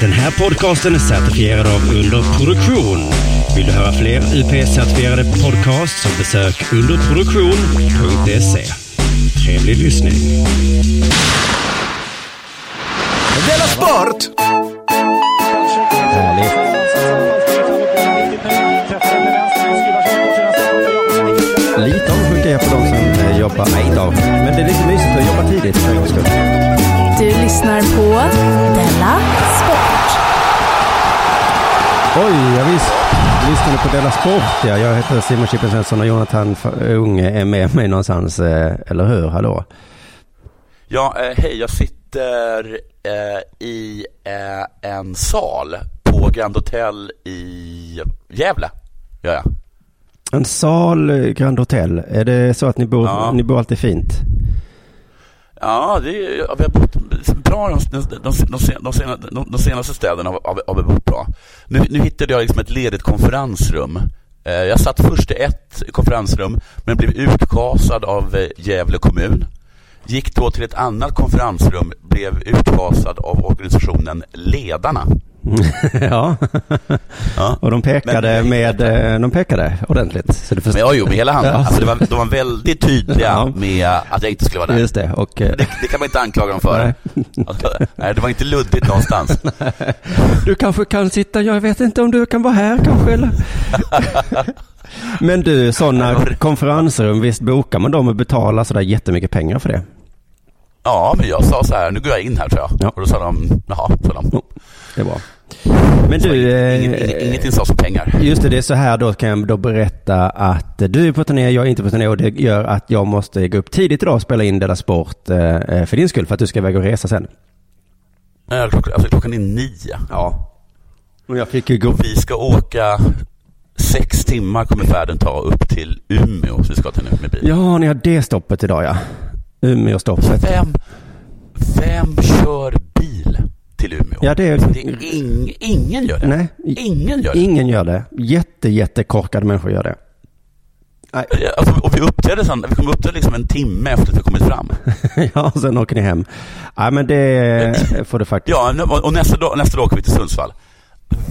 Den här podcasten är certifierad av Underproduktion. Vill du höra fler UP-certifierade podcasts så besök underproduktion.se. Trevlig lyssning. Della Sport! Härligt. Lite avundsjuk är jag på de som eh, jobbar, nej då. Men det är lite mysigt att jobba tidigt för en gångs skull. Du lyssnar på Della. Oj, jag visst. Lyssnade på Della Sport, ja. Jag heter Simon Chippen Svensson och Jonathan Unge är med mig någonstans, eh, eller hur? Hallå? Ja, eh, hej, jag sitter eh, i en sal på Grand Hotel i Gävle. Gör jag. En sal, Grand Hotel. Är det så att ni bor, Ja. ni bor alltid fint? Ja, det är, ja, vi har bott bra de, de, de, de, de, de, senaste städerna har, har, har vi bott bra. Nu, nu hittade jag liksom ett ledigt konferensrum. Eh, jag satt först i ett konferensrum men blev utkasad av eh, Gävle kommun. Gick då till ett annat konferensrum, blev utkasad av organisationen Ledarna. ja. Ja. Och de pekade Men- med, eh, de pekade ordentligt. Så det Men jag jo, med hela handen. Ja. Alltså, det var, de var väldigt tydliga Ja. med att jag inte skulle vara där. Just det, och... Det, det kan man inte anklaga dem för. Nej. Alltså, nej, det var inte luddigt någonstans. Du kanske kan sitta, jag vet inte om du kan vara här kanske eller? Men du, sådana konferensrum, visst bokar man dem och betalar sådär jättemycket pengar för det? Ja, men jag sa så här, nu går jag in här tror jag. Ja. Och då sa de, jaha, sa de. Det bra. Men du, eh, ingen, ingen, ingenting sades om pengar. just det, det är så här då kan jag då berätta att du är på turné, jag är inte på turné och det gör att jag måste gå upp tidigt idag och spela in Della Sport eh, för din skull för att du ska iväg och resa sen. Eh, Klockan, alltså, klockan är nio. Ja. Och jag fick ju gå... Vi ska åka sex timmar kommer färden ta upp till Umeå. Så vi ska till nu med bil. Ja, ni har det stoppet idag ja. Umeå-stoppet. Vem, vem kör bil till Umeå? Ja, det är... det är ing, ingen gör det. Nej, Ingen gör det. ingen gör det. Jätte, jättekorkade människor gör det. Nej. Alltså, och vi uppträdde sen, vi kom uppträda liksom en timme efter att vi kommit fram. ja, och sen åker ni hem. Nej, men det får du faktiskt. Ja, och- och nästa dag, nästa dag åker vi till Sundsvall.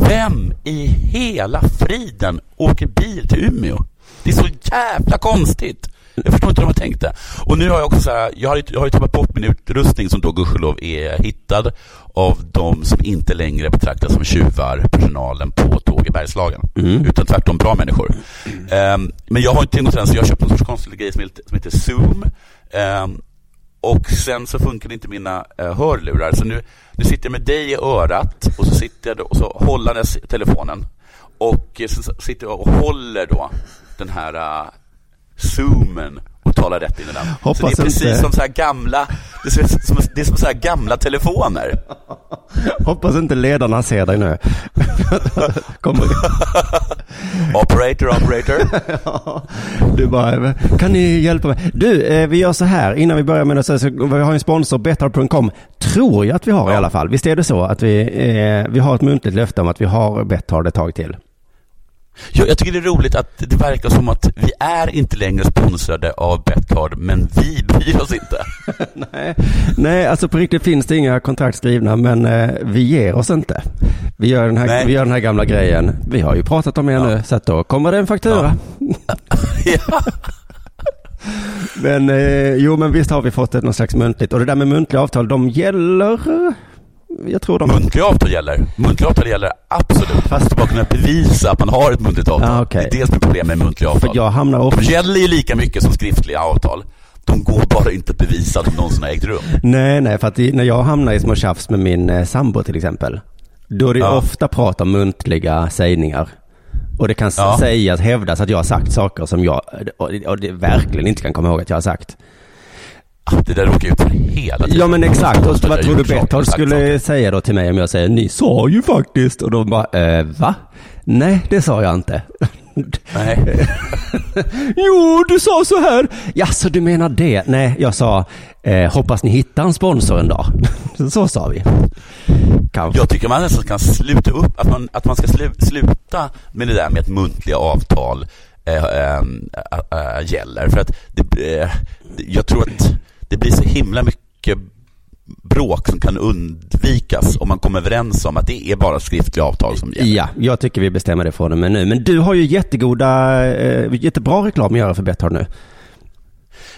Vem i hela friden åker bil till Umeå? Det är så jävla konstigt. Jag förstår inte hur de har tänkt det. Och nu har jag också så här, jag har, ju- jag har ju tappat bort min utrustning som då gudskelov är hittad av de som inte längre betraktas som tjuvar, personalen på Tåg i Bergslagen. Mm. Utan tvärtom bra människor. Ehm, men jag har inte tänkt så jag har köpt någon sorts konstig grej som heter, som heter Zoom. Ehm, och sen så funkar inte mina uh, hörlurar. Så nu, nu sitter jag med dig i örat och så sitter jag då, och så hållandes i telefonen. Och eh, sen så sitter jag och håller då den här uh, zoomen och talar rätt in i den. Hoppas så det är precis inte- som så här gamla, det är som, det är som så här gamla telefoner. Hoppas inte ledarna ser dig nu. Kommer... Operator, operator. Ja, du bara, kan ni hjälpa mig? Du, eh, vi gör så här, innan vi börjar med det, så, vi har en sponsor, Betthard.com, tror jag att vi har i Ja. alla fall. Visst är det så att vi, eh, vi har ett muntligt löfte om att vi har Betthard ett tag till? Jag, jag tycker det är roligt att det verkar som att vi är inte längre sponsrade av Betthard, men vi bryr oss inte. Nej, nej, alltså på riktigt finns det inga kontrakt skrivna, men eh, vi ger oss inte. Vi gör, den här, Nej. vi gör den här gamla grejen. Vi har ju pratat om er nu, så att då kommer det en faktura. ja. Men eh, jo, men visst har vi fått ett någon slags muntligt. Och det där med muntliga avtal, de gäller, jag tror de... Muntliga avtal gäller. Muntliga avtal gäller absolut. Fast- du bara kunna bevisa att man har ett muntligt avtal. Ja, okej. Det är det som är problemet med muntliga avtal. För jag hamnar De ofta... gäller ju lika mycket som skriftliga avtal. De går bara inte att bevisa att de någonsin har ägt rum. Nej, nej, för att när jag hamnar i små tjafs med min eh, sambo till exempel, då är det Ja. ofta prat om muntliga sägningar. Och det kan Ja. sägas, hävdas att jag har sagt saker som jag, och det, och det verkligen inte kan komma ihåg att jag har sagt. Ah, Det där jag ut för hela tiden. Ja men exakt, och vad tror du Betthard skulle säga då till mig om jag säger ni sa ju faktiskt och de bara eh, va? Nej det sa jag inte. Nej. jo du sa så här. Ja så du menar det? Nej jag sa eh, hoppas ni hittar en sponsor en dag. så sa vi. Kanske. Jag tycker man nästan kan sluta upp, att man, att man ska slu, sluta med det där med att muntliga avtal eh, eh, eh, gäller. För att det, eh, jag tror att det blir så himla mycket bråk som kan utspikas och man kommer överens om att det är bara skriftliga avtal som gäller. Ja, jag tycker vi bestämmer det från och med nu. Men du har ju jättegoda, eh, jättebra reklam att göra för Betthard nu.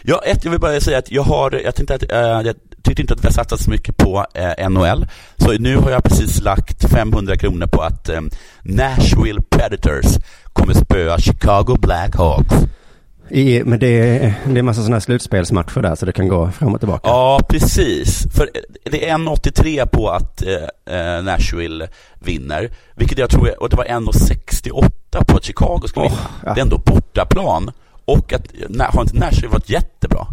Ja, ett, jag vill bara säga att jag har, jag tänkte att, äh, jag tyckte inte att vi har satsat så mycket på äh, NHL. Så nu har jag precis lagt 500 kronor på att äh, Nashville Predators kommer spöa Chicago Blackhawks. I, men det är, det är en massa sådana här slutspelsmatcher där så det kan gå fram och tillbaka. Ja, precis. För det är 1,83 på att eh, Nashville vinner. Vilket jag tror, och det var 1,68 på att Chicago skulle Oh, vinna. ja. Det är ändå bortaplan. Och att, har inte Nashville varit jättebra?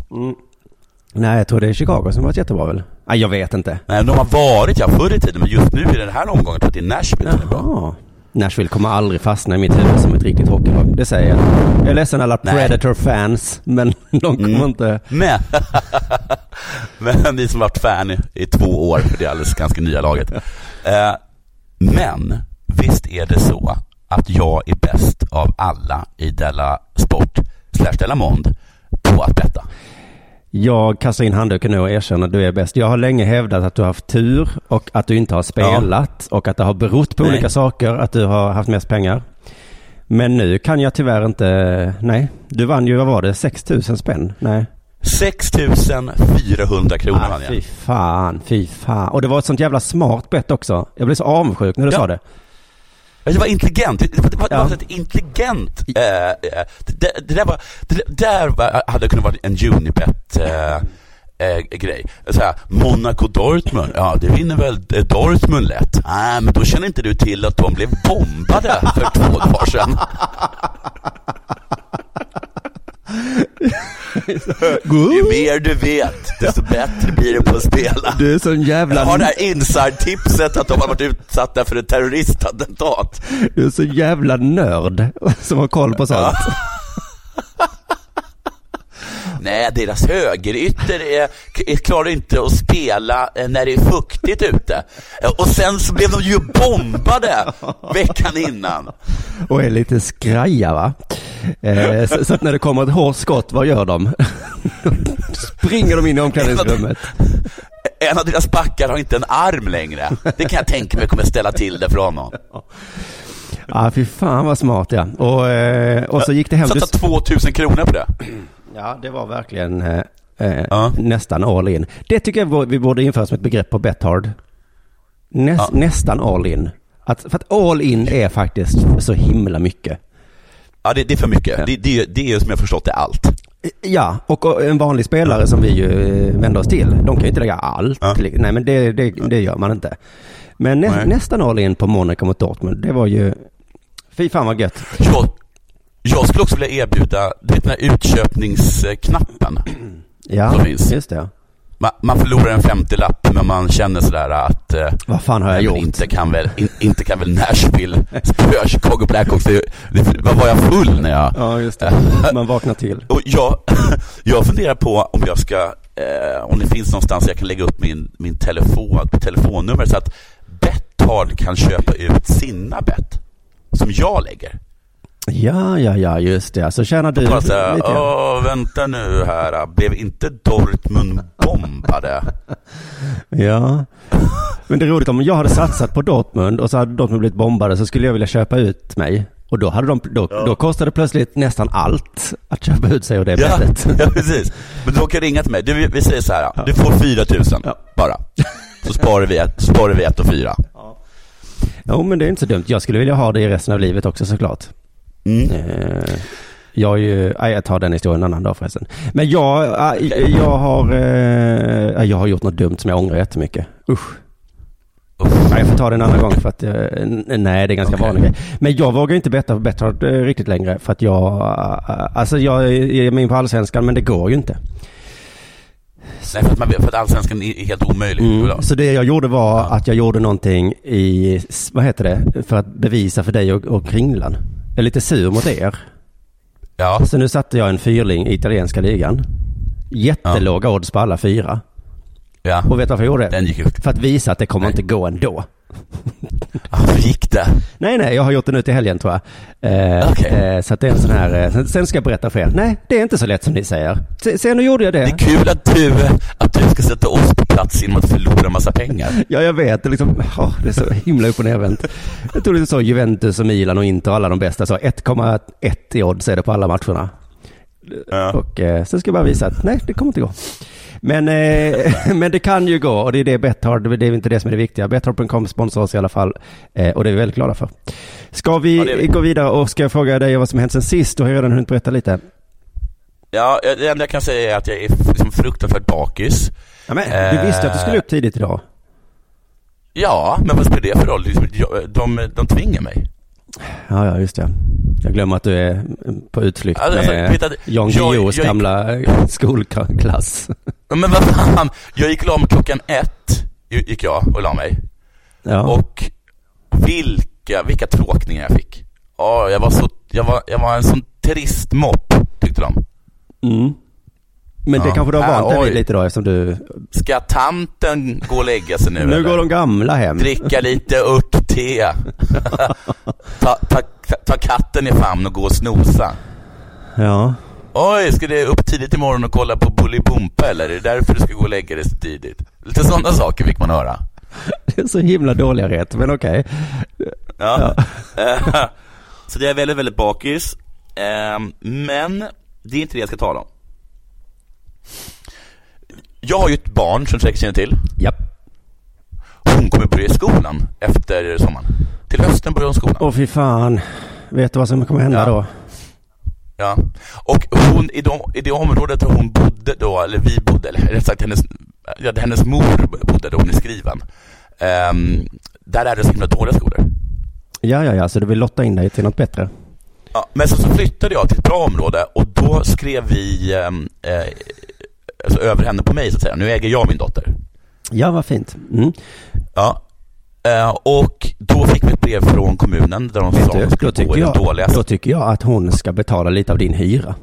Nej, jag tror det är Chicago som har varit jättebra väl? Nej, jag vet inte. Nej, de har varit ja förr i tiden, men just nu i den här omgången tror jag att det är Nashville som är bra. Nashville kommer aldrig fastna i mitt huvud som ett riktigt hockeylag. Det säger jag. Jag är ledsen alla Nej. Predator-fans, men de kommer Mm. inte... Men, men ni som varit fan i, i två år, för det är alldeles ganska nya laget. Eh, men visst är det så att jag är bäst av alla i Della Sport slash Della Mond på att betta. Jag kastar in handduken nu och erkänner att du är bäst. Jag har länge hävdat att du har haft tur och att du inte har spelat och att det har berott på Nej. olika saker att du har haft mest pengar. Men nu kan jag tyvärr inte... Nej, du vann ju, vad var det, 6 000 spänn? Nej. 6 400 kronor Ah, vann fy jag. fan, fy fan. Och det var ett sånt jävla smart bett också. Jag blev så avundsjuk när du Ja. sa det. Det var intelligent. Det var, det var, Ja. ett intelligent... Eh, eh, det, det där, var, det där var, hade kunnat vara en Unibet eh, eh, grej. Så här, Monaco Dortmund, ja det vinner väl eh, Dortmund lätt. Nej, men då känner inte du till att de blev bombade för två dagar sedan. Ju mer du vet, desto bättre blir det på att spela. Du är sån jävla... Jag har det här inside-tipset att de har varit utsatta för ett terroristattentat. Du är så jävla nörd som har koll på sånt. Nej, deras högerytter är, är, klarar inte att spela eh, när det är fuktigt ute. Eh, Och sen så blev de ju bombade veckan innan. Och är lite skraja va? Eh, så, så att när det kommer ett hårt skott, vad gör de? Springer de in i omklädningsrummet? En av deras backar har inte en arm längre. Det kan jag tänka mig kommer ställa till det för honom. Ja, fy fan vad smart ja. Och, eh, och så gick det hem. Satsa 2000 kronor på det. Ja, det var verkligen eh, eh, Ja. nästan all in. Det tycker jag vi borde införa som ett begrepp på Bethard. Näs, Ja. Nästan all in. Att, för att all in är faktiskt så himla mycket. Ja, det, det är för mycket. Det, det, det är som jag förstått det allt. Ja, och en vanlig spelare som vi ju eh, vänder oss till, de kan ju inte lägga allt. Ja. Nej, men det, det, det gör man inte. Men nä, nästan all in på Monaco mot Dortmund, det var ju... Fy fan vad gött. Jag skulle också vilja erbjuda, du vet den här utköpningsknappen. Ja, Som finns. just det. Man, man förlorar en 50-lapp men man känner sådär att eh, Vad fan har jag gjort? Inte kan väl, in, inte kan väl Nashville spöa Chicago Blackhawks. Det, det, vad var jag full när jag... Ja, just det. Man vaknar till. Och jag, jag funderar på om jag ska, eh, om det finns någonstans jag kan lägga upp min, min telefon, telefonnummer så att Betthard kan köpa ut sina bett som jag lägger. Ja, ja, ja, just det. Så tjänar du här, lite åh, vänta nu här, blev inte Dortmund bombade? Ja. Men det är roligt om jag hade satsat på Dortmund och så hade Dortmund blivit bombade så skulle jag vilja köpa ut mig. Och då, hade de, då, då kostade det plötsligt nästan allt att köpa ut sig och det Ja, bettet. ja, precis. Men du kan ringa till mig. Du, vi säger så här, du får 4 000 Ja. bara. Så sparar vi, ett, sparar vi ett och fyra. Jo, men det är inte så dumt. Jag skulle vilja ha det i resten av livet också såklart. Mm. Eh, jag är ju, jag tar den historien en annan dag förresten. Men jag, eh, jag har, eh, jag har gjort något dumt som jag ångrar jättemycket. Usch. Nej, jag får ta det en annan gång för att, eh, nej det är ganska Okej. vanlig. Men jag vågar inte betta på Betthard riktigt längre för att jag, alltså jag är med in på allsvenskan men det går ju inte. Nej, för att, man, för att allsvenskan är helt omöjlig. Mm. Så det jag gjorde var att jag gjorde någonting i, vad heter det, för att bevisa för dig och, och Kringlan. Är lite sur mot er. Ja, Så nu satte jag en fyrling i italienska ligan. Jättelåga odds på alla fyra. Ja. Och vet du varför jag gjorde det? Den gick ut. För att visa att det kommer Nej. inte gå ändå. Ah, Hur gick det? Nej, nej, jag har gjort det nu till helgen tror jag. Eh, Okej. eh, så att det är en sån här, eh, sen- ska jag berätta för er. Nej, det är inte så lätt som ni säger. Se, se nu gjorde jag det. Det är kul att du, att du ska sätta oss på plats genom att förlora massa pengar. Ja, jag vet. Det är, liksom, åh, det är så himla upp och nervänt. Jag tror det är så Juventus och Milan och Inter alla de bästa. Så 1,1 i odds är det på alla matcherna. Ja. Och eh, sen ska jag bara visa att nej, det kommer inte gå. Men, eh, men det kan ju gå och det är det Betthard, det är inte det som är det viktiga. Betthard.com sponsrar oss i alla fall eh, och det är vi väldigt glada för. Ska vi, Ja, vi. gå vidare och ska jag fråga dig vad som hänt sen sist? Du har ju redan hunnit berätta lite. Ja, det enda jag kan säga är att jag är liksom fruktansvärt bakis. Ja, men, du visste att du skulle upp tidigt idag. Ja, men vad spelar det för roll? Liksom, jag- De, de tvingar mig. Ja, ja, just det. Jag glömmer att du är på utflykt Alltså, med Peter, Jan Guillous jag- gamla skolklass. Men vad fan, jag gick mig klockan ett, gick jag och la mig. Ja. Och vilka, vilka tråkningar jag fick. Ja, jag var så, jag var, jag var en sån trist mopp, tyckte de. Mm. Men det Ja. kanske du har vant dig oj. vid lite då eftersom du... Ska tanten gå och lägga sig nu Nu eller? går de gamla hem. Dricka lite örtte. ta, ta, ta katten i famn och gå och snosa. Ja. Oj, ska du upp tidigt imorgon och kolla på Bolibompa eller? Är det därför du ska gå och lägga dig så tidigt? Lite sådana saker fick man höra. Det är så himla dåliga rätt, men okej. Ja. Eh, så det är väldigt, väldigt bakis. Eh, Men det är inte det jag ska tala om. Jag har ju ett barn som säkert känner till. Japp. Hon kommer börja i skolan efter sommaren. Till hösten börjar hon skolan. Åh fy fan. Vet du vad som kommer hända Ja. då? Ja. Och hon, i, de, i det området där hon bodde då, eller vi bodde, eller rätt sagt hennes, ja, hennes mor bodde då hon är skriven. ehm, där är det så himla dåliga skolor. Ja, ja, ja, så du vill lotta in dig till något bättre? Ja, men så, så flyttade jag till ett bra område och då skrev vi ehm, eh, alltså över henne på mig så att säga. Nu äger jag min dotter. Ja, vad fint. Mm. Ja. Eh, och då fick vi ett brev från kommunen där de Vet sa att då, skulle tycker i den då tycker jag att hon ska betala lite av din hyra.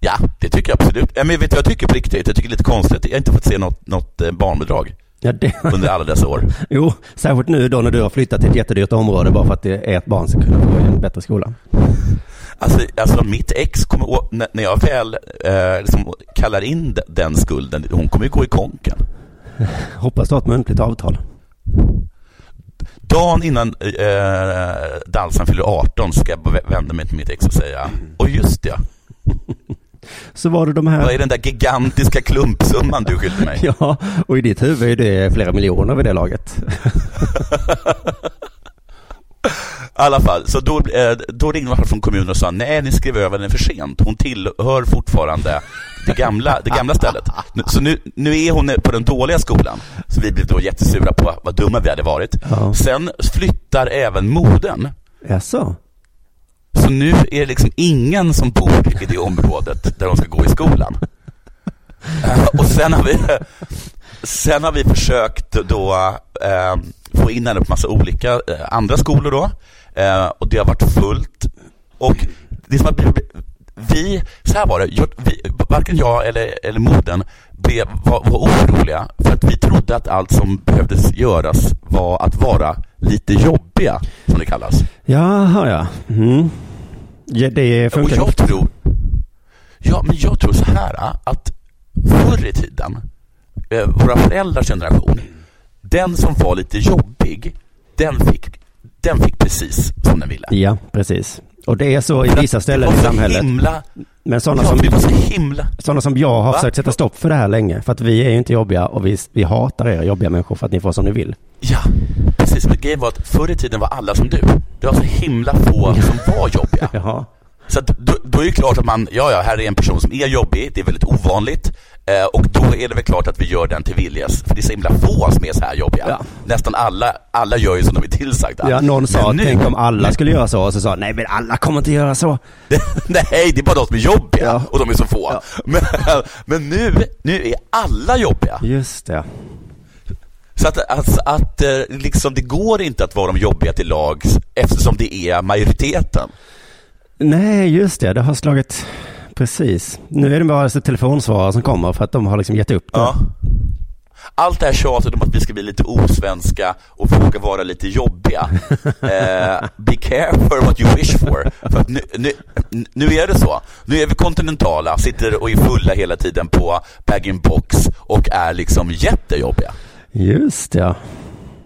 Ja, det tycker jag absolut. Men vet du vad jag tycker på riktigt? Jag tycker det är lite konstigt. Jag har inte fått se något, något eh, barnbidrag Ja, det, under alla dessa år. jo, särskilt nu då när du har flyttat till ett jättedyrt område bara för att det är ett barn ska kunna gå i en bättre skola. Alltså, alltså mitt ex kommer, när jag väl eh, liksom kallar in de- den skulden, hon kommer ju gå i konken. Hoppas du har ett muntligt avtal. Dagen innan eh, Dalsan fyller 18 ska jag vä- vända mig till mitt ex och säga, och just det, Så var det de vad här... är den där gigantiska klumpsumman du skyllde mig? Ja, och i ditt huvud är det flera miljoner vid det laget. I alla fall, så då, eh, då ringde man från kommunen och sa nej, ni skrev över den för sent. Hon tillhör fortfarande det gamla, det gamla stället. Så nu, nu är hon på den dåliga skolan. Så vi blev då jättesura på vad dumma vi hade varit. Ja. Sen flyttar även modern. Jaså? Så nu är det liksom ingen som bor i det området där de ska gå i skolan. Och sen har vi, sen har vi försökt då eh, få in henne på massa olika eh, andra skolor då. Eh, och det har varit fullt. Och det är som att vi, vi så här var det, jag, vi, varken jag eller, eller modern blev, var, var oroliga för att vi trodde att allt som behövdes göras var att vara lite jobbiga, som det kallas. Jaha, ja. Mm ja det Och funkar jag tror, ja men jag tror så här att förr i tiden, eh, våra föräldrars generation, den som var lite jobbig, den fick, den fick precis som den ville. Ja, precis. Och det är så i vissa ställen i samhället. Himla, Men sådana som, så himla, sådana som jag har Va? försökt sätta stopp för det här länge. För att vi är ju inte jobbiga och vi, vi hatar er jobbiga människor för att ni får som ni vill. ja, precis. Men grejen var att förr i tiden var alla som du. Det var så himla få som var jobbiga. Jaha. Så att då, då är det klart att man, ja ja, här är en person som är jobbig, det är väldigt ovanligt. Eh, och då är det väl klart att vi gör den till viljes, för det är så himla få som är så här jobbiga. Ja. Nästan alla, alla gör ju som de är tillsagda. Ja, någon sa, nu- tänk om alla skulle göra så. Och så sa, nej men alla kommer inte göra så. Nej, det är bara de som är jobbiga Ja. och de är så få. Ja. Men, men nu, nu är alla jobbiga. Just det. Så att, att, att eh, liksom, det går inte att vara de jobbiga till lags eftersom det är majoriteten. Nej, just det. Det har slagit, precis. Nu är det bara alltså telefonsvarare som kommer för att de har liksom gett upp. nu. Ja. allt det här tjatet om att vi ska bli lite osvenska och våga vara lite jobbiga. Eh, be careful what you wish for. För nu, nu, nu är det så. Nu är vi kontinentala, sitter och är fulla hela tiden på bag-in-box och är liksom jättejobbiga. Just ja.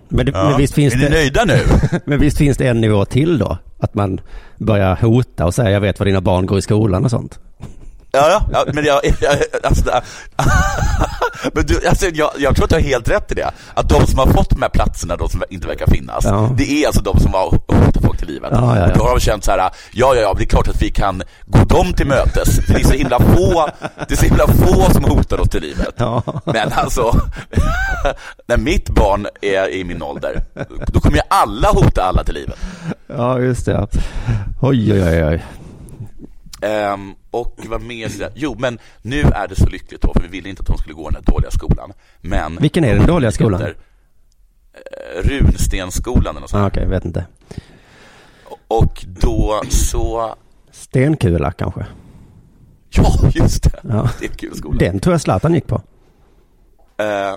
Men, det, Ja. men, visst finns är ni det, nöjda nu? men visst finns det en nivå till då? Att man börjar hota och säga jag vet var dina barn går i skolan och sånt. Ja, ja, men jag, jag alltså, men du, alltså, jag, jag tror att du har helt rätt i det. Att de som har fått de här platserna, de som inte verkar finnas, Ja. det är alltså de som har hotat folk till livet. Ja, ja, ja. Då har de känt så här, ja, ja, ja, det är klart att vi kan gå dem till mötes. För det är så himla få, det är så himla få som hotar oss till livet. Ja. Men alltså, när mitt barn är i min ålder, då kommer ju alla hota alla till livet. Ja, just det. Oj, oj, oj, oj. Ehm, och vad mer? Jo, men nu är det så lyckligt då, för vi ville inte att de skulle gå den här dåliga skolan. Men Vilken är den dåliga skolan? heter, eh, Runstensskolan eller något Ah, sånt. Okej, vet inte. Och då så, Stenkula kanske? ja just det, Ja. det är en kul skola. Den tror jag Zlatan gick på. Eh,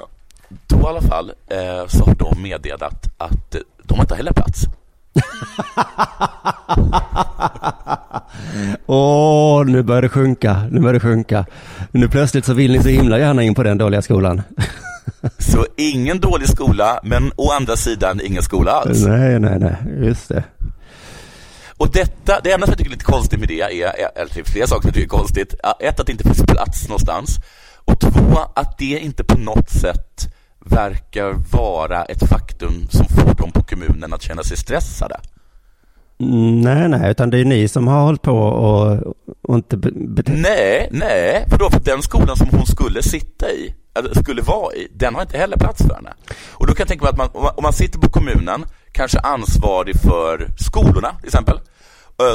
då i alla fall eh, så har de meddelat att de har inte heller plats. Åh, nu börjar det sjunka, nu börjar det sjunka. Nu plötsligt så vill ni så himla gärna in på den dåliga skolan. Så ingen dålig skola, men å andra sidan ingen skola alls. Nej, nej, nej, just det. Och detta, det enda som jag tycker är lite konstigt med det är, eller är flera saker som jag tycker är konstigt. Ett, att det inte finns plats någonstans. Och två, att det inte på något sätt verkar vara ett faktum som får dem på kommunen att känna sig stressade. Mm, Nej, nej, utan det är ni som har hållit på och, och inte be, bete- Nej, nej, för då för den skolan som hon skulle sitta i, eller skulle vara i, den har inte heller plats för henne. Och då kan jag tänka mig att man, om man- sitter på kommunen, kanske ansvarig för skolorna till exempel,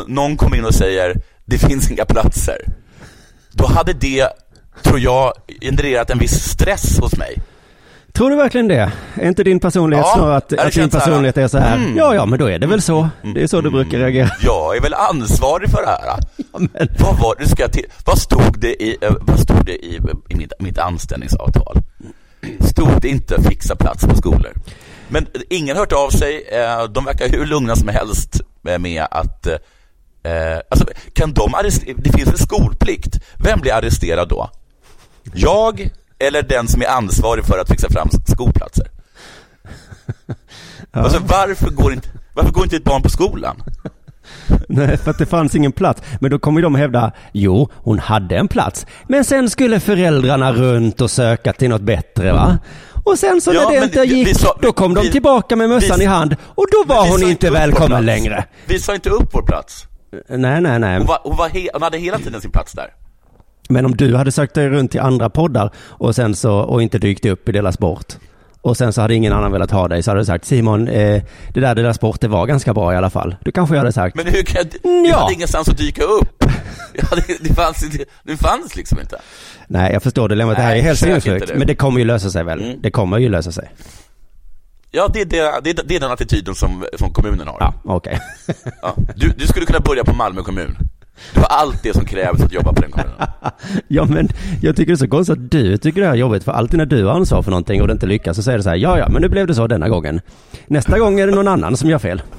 någon kommer in och säger det finns inga platser. Då hade det, tror jag, genererat en viss stress hos mig. Tror du verkligen det? Är inte din personlighet Ja, snarare att, att din personlighet är så här? mm. Ja, ja, men då är det väl så. Det är så du brukar reagera. Jag är väl ansvarig för det här. men- Vad var det, ska jag till, vad stod det i, eh, vad stod det i, i mitt, mitt anställningsavtal? Stod det inte fixa plats på skolor? Men ingen har hört av sig, eh, de verkar hur lugna som helst med att eh, alltså, kan de arrestera, det finns en skolplikt, vem blir arresterad då? Jag eller den som är ansvarig för att fixa fram skolplatser? Alltså varför går inte, varför går inte ett barn på skolan? Nej, för att det fanns ingen plats. Men då kommer de hävda, jo, hon hade en plats. Men sen skulle föräldrarna runt och söka till något bättre, va? Och sen så Ja, när det men inte vi- gick, vi sa- då kom de vi- tillbaka med mössan vi- i hand. Och då var vi hon inte välkommen längre. Vi sa inte upp vår plats. Nej, nej, nej. Hon, var, hon, var he, hon hade hela tiden sin plats där. Men om du hade sökt dig runt till andra poddar och sen så, och inte dykt upp i Dela Sport. Och sen så hade ingen annan velat ha dig så hade du sagt Simon, eh, det där Dela Sport det var ganska bra i alla fall. Du kanske hade sagt, Men hur kan jag, jag ja. hade ingenstans att dyka upp. Hade, det, fanns, inte- det fanns liksom inte. nej jag förstår dilemmat, det här är helt sinnessjukt. det. Men det kommer ju lösa sig väl? Mm. Det kommer ju lösa sig. Ja, det är, det, det, det är den attityden som, som kommunen har. Ja, okej. Ja. Du, du skulle kunna börja på Malmö kommun. Du har allt det som krävs för att jobba på den kommunen. Ja men jag tycker det är så konstigt att du tycker det här är jobbigt för alltid när du har ansvar för någonting och det inte lyckas så säger du så här ja ja men nu blev det så denna gången. Nästa gång är det någon annan som gör fel.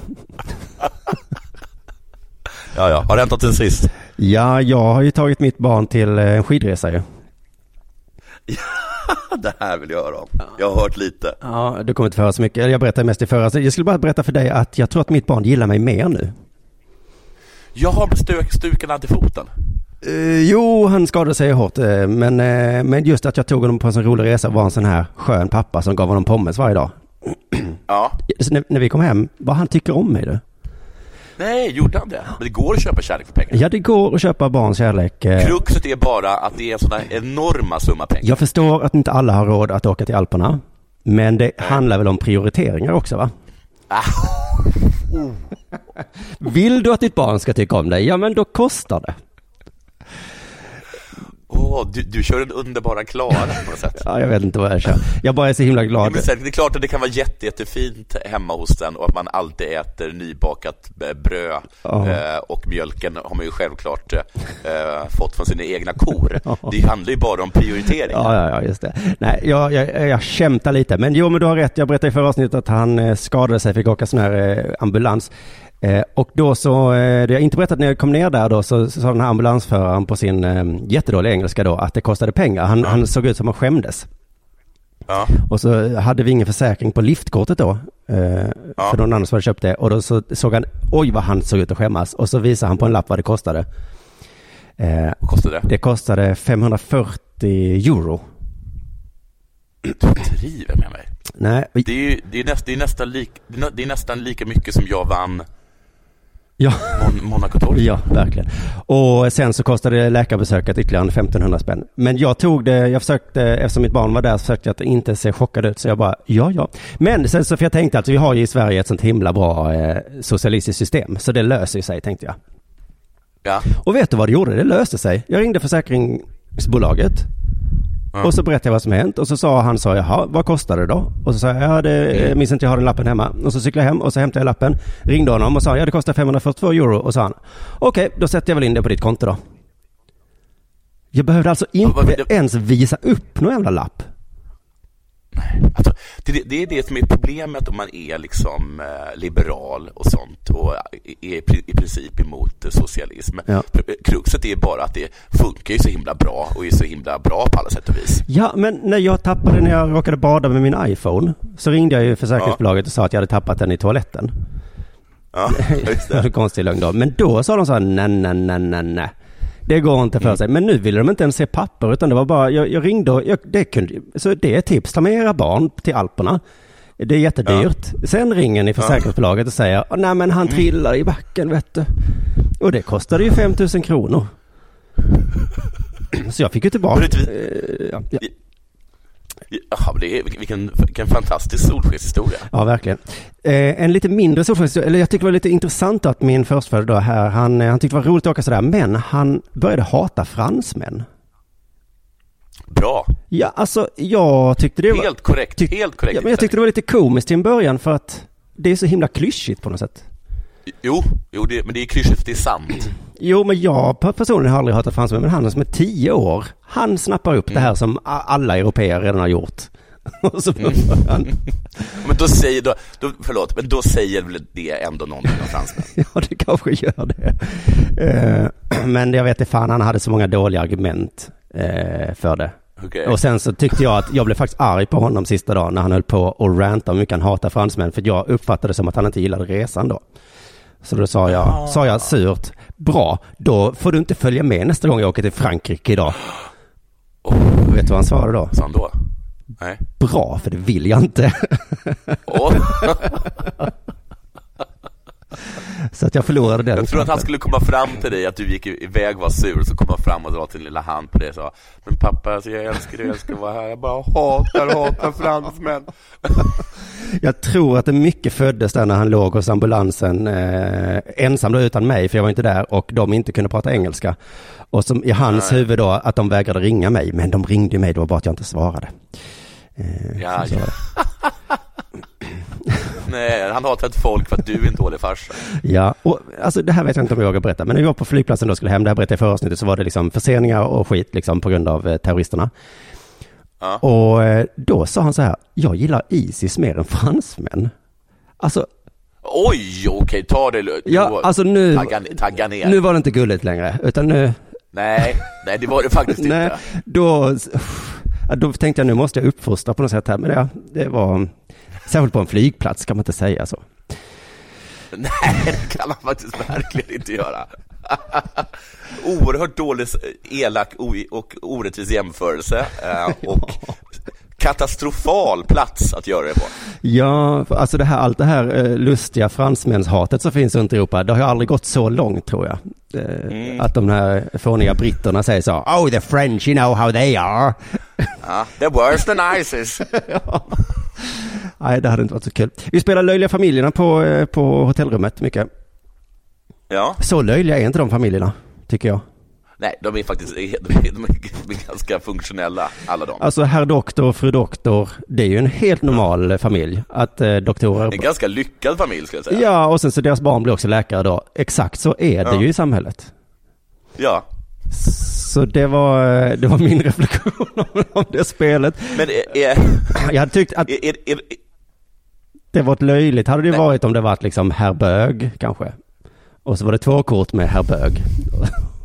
Ja, ja. Har det hänt något sen sist? Ja jag har ju tagit mitt barn till eh, en skidresa ju. Det här vill jag höra om. Jag har hört lite. Ja du kommer inte få höra så mycket. Jag berättar mest i förra. Jag skulle bara berätta för dig att jag tror att mitt barn gillar mig mer nu. Jag har stök, stukarna till foten. Eh, jo, han skadade sig hårt. eh, men, eh, men just att jag tog honom på en sån rolig resa var en sån här skön pappa som gav honom pommes varje dag. Ja. När, när vi kom hem, vad han tycker om mig du. Nej, gjorde han det? Men det går att köpa kärlek för pengar. Ja, det går att köpa barns kärlek. Kruxet är bara att det är en sån där enorma summa pengar. Jag förstår att inte alla har råd att åka till Alperna. Men det handlar väl om prioriteringar också va? Vill du att ditt barn ska tycka om dig? Ja men då kostar det. Åh, du, du kör den underbara Klara på något sätt. Ja, jag vet inte vad jag kör. Jag bara är så himla glad. Men det är klart att det kan vara jätte, jättefint hemma hos den och att man alltid äter nybakat eh, bröd. Ja. Eh, och mjölken har man ju självklart eh, fått från sina egna kor. Det handlar ju bara om prioritering. Ja, ja, ja, just det. Nej, jag, jag, jag kämpar lite. Men jo, men du har rätt. Jag berättade i förra avsnittet att han eh, skadade sig, fick åka sån här eh, ambulans. Eh, och då så, eh, det jag inte berättat när jag kom ner där då, så, sa den här ambulansföraren på sin eh, jättedåliga engelska då att det kostade pengar. Han, han såg ut som han skämdes. Ja. Och så hade vi ingen försäkring på liftkortet då. Eh, Ja. För någon annan som hade köpt det. Och då så såg han, oj vad han såg ut att skämmas. Och så visade han på en lapp vad det kostade. Eh, Vad kostar det? det kostade 540 euro. Du driver med mig. Nej, Det är, ju, det är, näst, det är, nästan, lik, det är nästan lika mycket som jag vann ja. Mon, Monaco Torg. Ja, verkligen. Och sen så kostade läkarbesöket ytterligare 1500 spänn. Men jag tog det, jag försökte, eftersom mitt barn var där, så försökte jag att inte se chockad ut. Så jag bara, ja, ja. Men sen så, för jag tänkte att vi har ju i Sverige ett sånt himla bra eh, socialistiskt system. Så det löser sig, tänkte jag. Ja. Och vet du vad det gjorde? Det löste sig. Jag ringde försäkringsbolaget. Ja. Och så berättade jag vad som hänt och så sa han så, jaha, vad kostar det då? Och så sa jag, ja det Mm. jag minns inte, jag har den lappen hemma. Och så cyklade jag hem och så hämtade jag lappen, ringde honom och sa, ja det kostar 542 euro. Och sa han, okej, då sätter jag väl in det på ditt konto då. Jag behövde alltså inte vad- det- ens visa upp någon jävla lapp. Alltså, det, det är det som är problemet om man är liksom eh, liberal och sånt och är i, pri- i princip emot eh, socialism. Ja. Kruxet är bara att det funkar ju så himla bra och är så himla bra på alla sätt och vis. Ja, men när jag tappade, när jag råkade bada med min iPhone, så ringde jag ju försäkringsbolaget och sa att jag hade tappat den i toaletten. Ja, just Det det. konstig lögn då. Men då sa de så här, nej, nej, nej, nej, nej. Det går inte för Mm. sig. Men nu ville de inte ens se papper, utan det var bara, jag, jag ringde och, jag, det kunde, så det är tips, ta med era barn till Alperna. Det är jättedyrt. Sen ringer ni försäkringsbolaget och säger, "Åh, nej men han Mm. trillar i backen vet du. Och det kostade ju 5 000 kronor. Så jag fick ju tillbaka. Eh, ja, ja. Det är, vilken, vilken fantastisk solskenshistoria. Ja, verkligen. Eh, en lite mindre solskens, eller jag tycker det var lite intressant att min förstfödde då här, han, eh, han tyckte det var roligt att åka sådär, men han började hata fransmän. Bra. Ja, alltså jag tyckte det var... Helt korrekt. tyck- Helt korrekt. Ja, men jag tyckte det var lite komiskt till en början för att det är så himla klyschigt på något sätt. Jo, jo det, men det är klyschigt för det är sant. Jo, men jag per- personligen har aldrig hatat fransmän, men han som är tio år, han snappar upp det Mm. här som a- alla europeer redan har gjort. Och så börjar han, Men då säger, då, då, förlåt, men då säger väl det ändå någonting om fransmän? ja, det kanske gör det. Eh, men jag vet inte fan, han hade så många dåliga argument eh, för det. Okej. Och sen så tyckte jag att jag blev faktiskt arg på honom sista dagen när han höll på och ranta om hur mycket han hatar fransmän. För jag uppfattade det som att han inte gillade resan då. Så då sa jag, sa jag surt, bra, då får du inte följa med nästa gång jag åker till Frankrike idag. Oh, Vet du vad han svarade då? sa han då? Nej. Bra, för det vill jag inte. Åh, Så att jag förlorade den jag tror att han skulle komma fram till dig, att du gick iväg och var sur, så kom han fram och dra sin lilla hand på dig och sa Men pappa, alltså, jag älskar dig, jag att vara här, jag bara hatar, hatar fransmän. Jag tror att det mycket föddes där när han låg hos ambulansen eh, ensam då utan mig, för jag var inte där och de inte kunde prata engelska. Och som i hans Nej. huvud då att de vägrade ringa mig, men de ringde mig, det var bara att jag inte svarade. Eh, Ja, ja. Nej, han hatar ett folk för att du är en dålig farsa. Ja, och alltså det här vet jag inte om jag vågar berätta, men när vi var på flygplatsen då skulle hem, det här berättade jag förra avsnittet, så var det liksom förseningar och skit liksom på grund av eh, terroristerna. Ja. Och eh, då sa han så här, jag gillar Isis mer än fransmän. Alltså, Oj, okej, ta det lugnt. ja, Då- alltså nu, Tagga, tagga ner. nu var det inte gulligt längre, utan nu, Nej, nej, det var det faktiskt nej, inte. då, ja, då tänkte jag nu måste jag uppfostra på något sätt här, men det, det var, särskilt på en flygplats kan man inte säga så. Nej, det kan man faktiskt verkligen inte göra. Oerhört dålig, elak och orättvis jämförelse eh, och katastrofal plats att göra det på. Ja, alltså det här, allt det här eh, lustiga fransmänshatet som finns runt Europa, det har ju aldrig gått så långt tror jag. Eh, Att de här fåniga britterna säger så, oh the French, you know how they are. Ja, the worst than ISIS. Nej, det hade inte varit så kul. Vi spelar löjliga familjerna på, eh, på hotellrummet mycket. Ja, Så löjliga är inte de familjerna, tycker jag. Nej, de är faktiskt de är, de är ganska funktionella, alla de. Alltså herr doktor och fru doktor, det är ju en helt normal familj. Att eh, doktorer... En ganska lyckad familj skulle jag säga. Ja, och sen så deras barn blir också läkare då. Exakt så är det Ja. ju i samhället. Ja. Så det var, eh, det var min reflektion om, om det spelet. Men är, Jag hade tyckt att är, är, det var ett löjligt, hade det Nej. varit om det varit liksom herr bög kanske. Och så var det två kort med herr bög.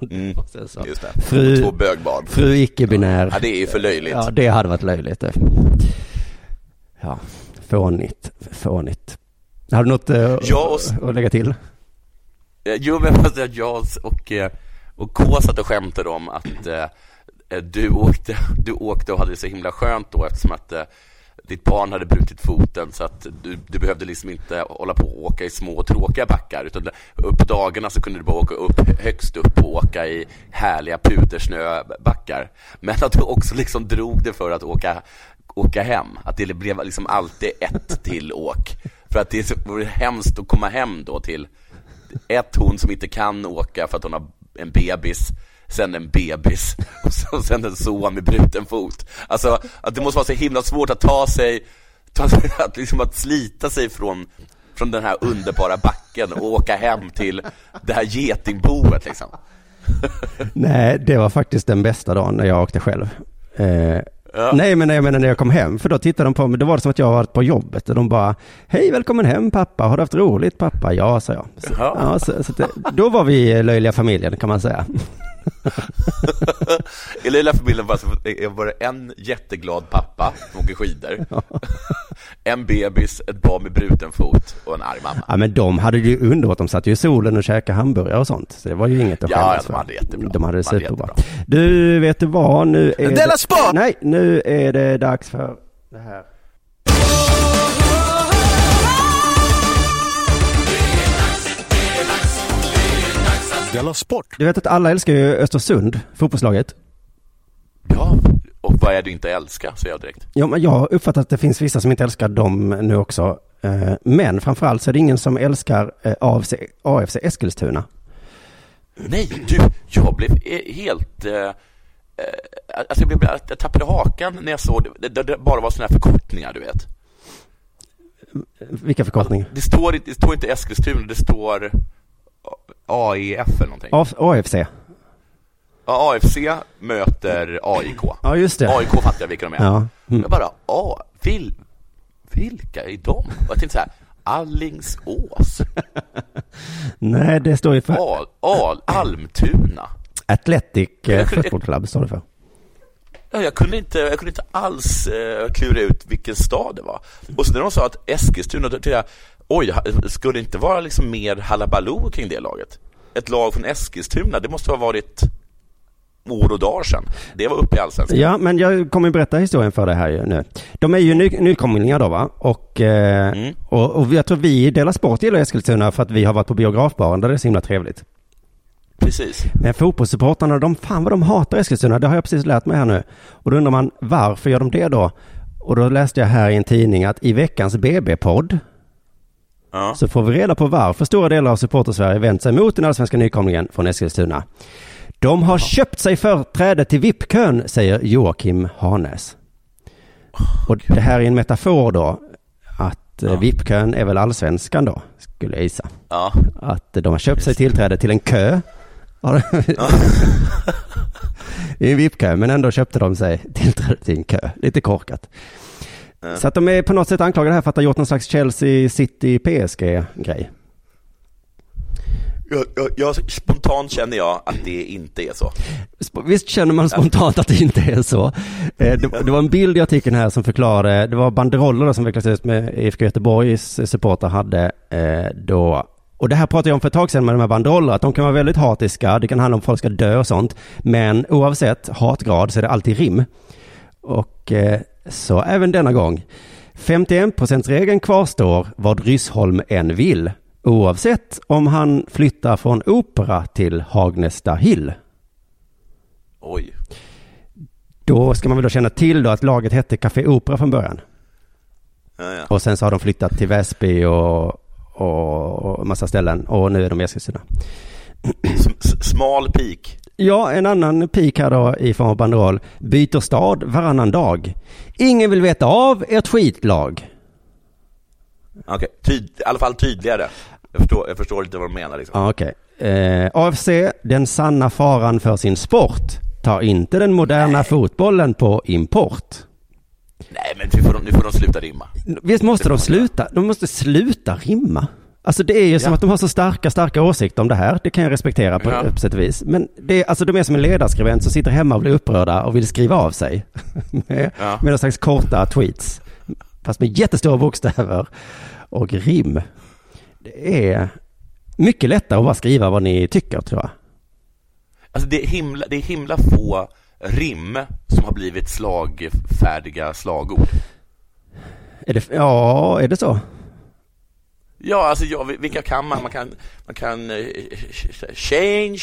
mm, Och sen så, just det. Fru- Två bögbarn. fru icke-binär. Ja, det är ju för löjligt. Ja, det hade varit löjligt. Ja, fånigt, fånigt. Har du något eh, och att lägga till? Eh, Jo, men jag måste säga att jag och, eh, och K satt och skämtade om att eh, eh, du, åkte, du åkte och hade det så himla skönt då eftersom att ditt barn hade brutit foten så att du, du behövde liksom inte hålla på och åka i små tråkiga backar utan upp på dagarna så kunde du bara åka upp högst upp och åka i härliga pudersnöbackar. Men att du också liksom drog det för att åka, åka hem. Att det blev liksom alltid ett till åk. För att det vore hemskt att komma hem då till ett hon som inte kan åka för att hon har en bebis Sen en bebis och sen en son med bruten fot Alltså att det måste vara så himla svårt att ta sig, ta sig att, liksom att slita sig från, från den här underbara backen och åka hem till det här getingboet liksom Nej, det var faktiskt den bästa dagen när jag åkte själv. Eh, Ja. Nej, men jag menar när jag kom hem, för då tittade de på mig, då var det som att jag varit på jobbet och de bara, hej välkommen hem pappa, har du haft roligt pappa? Ja, sa jag. Så, ja, så, så det, då var vi löjliga familjen kan man säga. I lilla familjen var det en jätteglad pappa som åker skidor En bebis, ett barn med bruten fot och en arg mamma Ja, men de hade det ju underbart, de satt ju i solen och käkade hamburgare och sånt. Så det var ju inget att skämmas ja, de för. hade det jättebra. De hade det De superbra. Du, vet du vad? Nu är Della det... Sport! Nej, nu är det dags för det här. Della Sport! Du vet att alla älskar ju Östersund, fotbollslaget. Ja, och vad är det du inte älskar, säger jag direkt Ja, men jag har uppfattat att det finns vissa som inte älskar dem nu också. Eh, Men framförallt så är det ingen som älskar eh, AFC, AFC Eskilstuna. Nej, du, jag blev eh, helt... Eh, eh, alltså jag, blev, jag tappade hakan när jag såg det, det, det bara var sådana här förkortningar, du vet. Vilka förkortningar? Det står, det står inte Eskilstuna, det står AEF eller någonting. AF, AFC? Ja, AFC möter AIK. Ja, just det. AIK fattar jag vilka de är. Ja. Mm. Jag bara, A, vil, vilka är de? Och jag tänkte så här, Allingsås, Nej, det står ju för Al, Al, Almtuna. Athletic eh, Football Club, står det för. Ja, jag, kunde inte, jag kunde inte alls eh, klura ut vilken stad det var. Och så när de sa att Eskilstuna, då tänkte jag, oj, skulle det inte vara liksom mer halabaloo kring det laget? Ett lag från Eskilstuna, det måste ha varit år och dagar sedan. Det var uppe i Allsvenskan. Ja, men jag kommer berätta historien för dig här nu. De är ju ny, nykomlingar då va? Och, eh, Mm. och, och jag tror vi i Dela Sport gillar Eskilstuna för att vi har varit på biografbaren där det är så himla trevligt. Precis. Men fotbollssupportrarna, de, fan vad de hatar Eskilstuna, det har jag precis lärt mig här nu. Och då undrar man, varför gör de det då? Och då läste jag här i en tidning att i veckans BB-podd Ja. så får vi reda på varför stora delar av supportersverige vänt sig mot den allsvenska nykomlingen från Eskilstuna. De har köpt sig företräde till VIP-kön, säger Joakim Hanes. Och det här är en metafor då, att ja. Ja. VIP-kön är väl allsvenskan då, skulle jag gissa. Ja. Att de har köpt sig tillträde till en kö. Ja. I en VIP-kö, men ändå köpte de sig tillträde till en kö. Lite korkat. Så att de är på något sätt anklagade här för att ha gjort någon slags Chelsea City PSG-grej. Jag, jag, jag, spontant känner jag att det inte är så. Visst känner man spontant att det inte är så. Eh, Det, det var en bild i artikeln här som förklarade, det var banderoller som vecklades ut med IFK Göteborgs supportrar hade eh, då och det här pratade jag om för ett tag sedan med de här banderollerna, att de kan vara väldigt hatiska, det kan handla om att folk ska dö och sånt, men oavsett hatgrad så är det alltid rim. Och eh, så även denna gång. 51%-regeln kvarstår vad Ryssholm än vill, oavsett om han flyttar från Opera till Hagnesta Hill. Oj. Då ska man väl då känna till då att laget hette Café Opera från början. Ja, ja. Och sen så har de flyttat till Väsby och, och, och massa ställen och nu är de i Eskilstuna. Smal pik. Ja, en annan pik här då i form av banderoll. Byter stad varannan dag. Ingen vill veta av ert skitlag. Okej, Tyd, i alla fall tydligare. Jag förstår, jag förstår inte vad de menar liksom. Okej. Eh, AFC, den sanna faran för sin sport. Tar inte den moderna fotbollen på import. Nej, men nu får, de, nu får de sluta rimma. Visst måste de sluta? De måste sluta rimma. Alltså det är ju som Ja. att de har så starka, starka åsikter om det här. Det kan jag respektera på, Ja. på sätt och vis. Men det alltså de är som en ledarskribent som sitter hemma och blir upprörda och vill skriva av sig. med, Ja. med någon slags korta tweets. Fast med jättestora bokstäver och rim. Det är mycket lättare att bara skriva vad ni tycker tror jag. Alltså det är himla, det är himla få rim som har blivit slagfärdiga slagord. Är det, ja, är det så? Ja, alltså ja, vilka kan man? Man kan, man kan eh, change,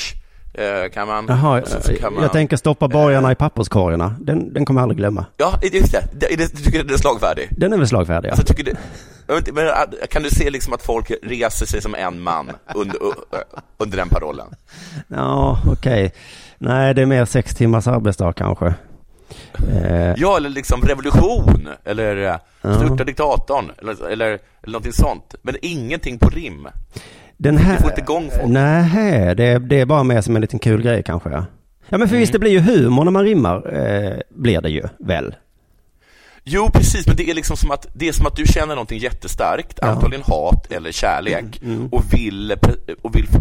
eh, kan man. Jaha, så kan man jag tänker stoppa borgarna i papperskorgarna. Den, den kommer jag aldrig glömma. Ja, just det. det, det du tycker den är slagfärdig? Den är väl slagfärdig? Ja. Alltså, tycker du, men, äh, kan du se liksom att folk reser sig som en man under, under den parollen? Ja, okej. Nej, det är mer sex timmars arbetsdag kanske. Eh, Ja, eller liksom revolution, eller eh, Ja. störta diktatorn, eller, eller, eller någonting sånt. Men ingenting på rim. den här... Du får inte igång folk. Nej, det, det är bara mer som en liten kul grej kanske. Ja, men för visst, det blir ju humor när man rimmar. Eh, blir det ju, väl? Jo, precis, men det är liksom som att, det är som att du känner någonting jättestarkt, Ja. antagligen hat eller kärlek, Mm. och vill, och vill få,